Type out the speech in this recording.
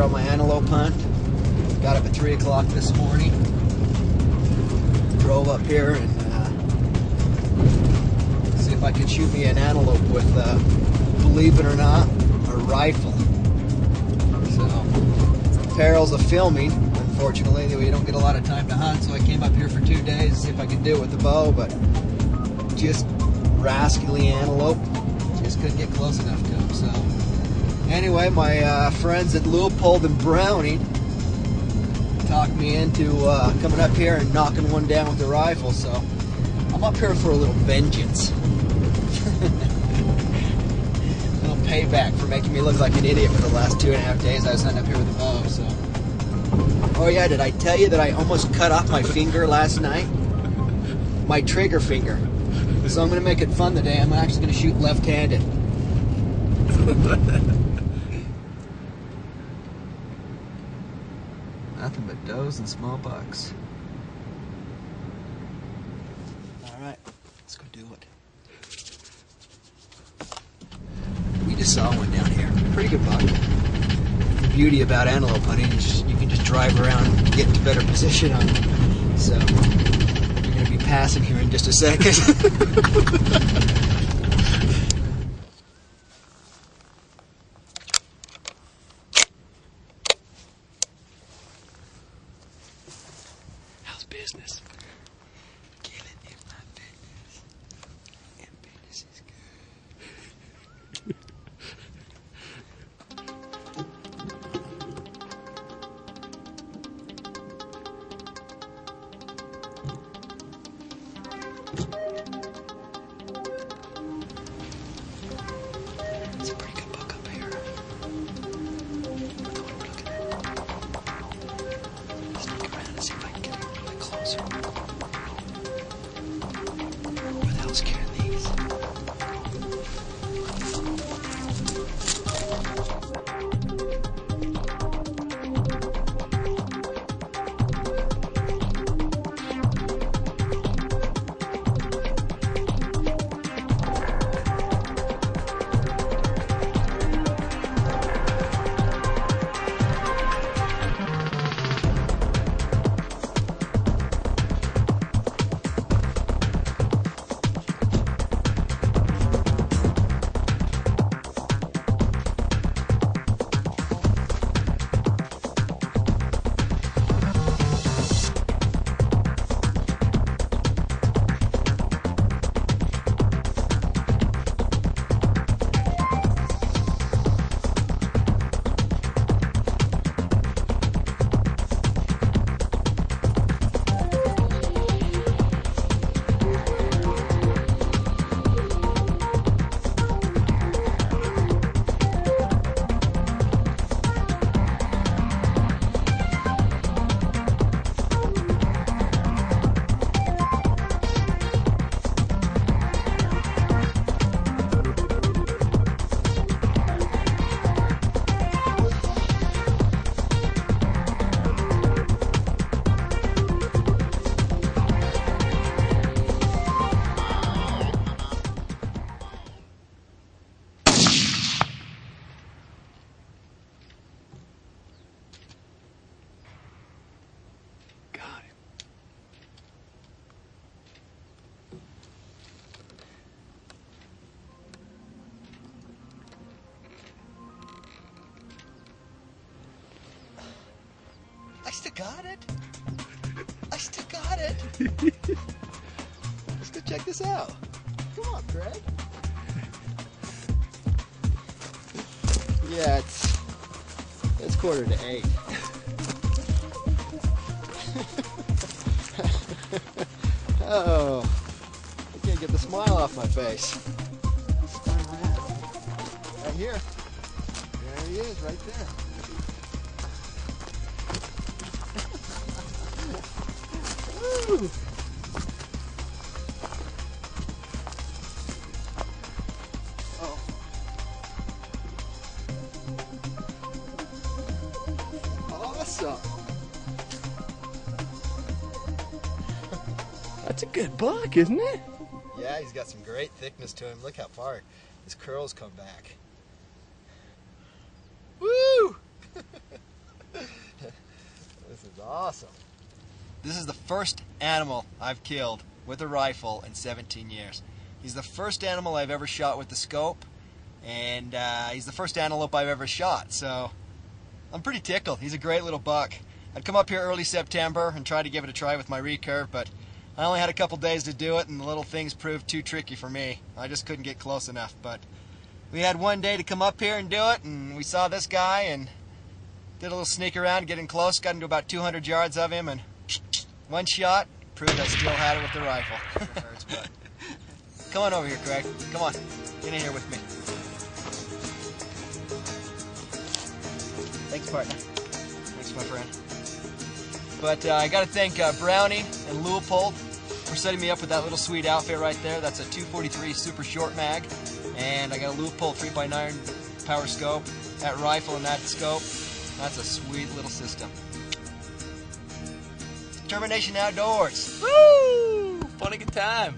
here on my antelope hunt. Got up at 3 o'clock this morning. Drove up here and uh, see if I could shoot me an antelope with, uh, believe it or not, a rifle. So, perils of filming. Unfortunately, we don't get a lot of time to hunt, so I came up here for two days to see if I could do it with the bow, but just rascally antelope. Just couldn't get close enough to them. So, anyway, my uh, friends at Leupold and Browning talked me into uh, coming up here and knocking one down with the rifle. So, I'm up here for a little vengeance. a little payback for making me look like an idiot for the last two and a half days I was hunting up here with the bow. So. Oh yeah, did I tell you that I almost cut off my finger last night? My trigger finger. So I'm gonna make it fun today. I'm actually gonna shoot left-handed. Nothing but does and small bucks. All right, let's go do it. We just saw one down here. Pretty good buck. The beauty about antelope hunting is you can just drive around and get into better position on them. So you're gonna be passing here in just a second. business? Still got it. I still got it. Let's go check this out. Come on, Greg. Yeah, it's it's quarter to eight. oh, I can't get the smile off my face. Right here. There he is, right there. Oh. Awesome. Uh, that's a good buck, isn't it? Yeah, he's got some great thickness to him. Look how far his curls come back. Woo! This is awesome. This is the first animal I've killed with a rifle in 17 years. He's the first animal I've ever shot with the scope, and uh, he's the first antelope I've ever shot. So I'm pretty tickled. He's a great little buck. I'd come up here early September and try to give it a try with my recurve, but I only had a couple days to do it, and the little things proved too tricky for me. I just couldn't get close enough. But we had one day to come up here and do it, and we saw this guy and did a little sneak around, getting close, got into about 200 yards of him, and one shot proved I still had it with the rifle. Come on over here, Craig. Come on. Get in here with me. Thanks, partner. Thanks, my friend. But uh, I got to thank uh, Brownie and Leupold for setting me up with that little sweet outfit right there. That's a 243 super short mag. And I got a Leupold 3x9 power scope, that rifle and that scope. That's a sweet little system. Termination Outdoors. Woo! Fun a good time.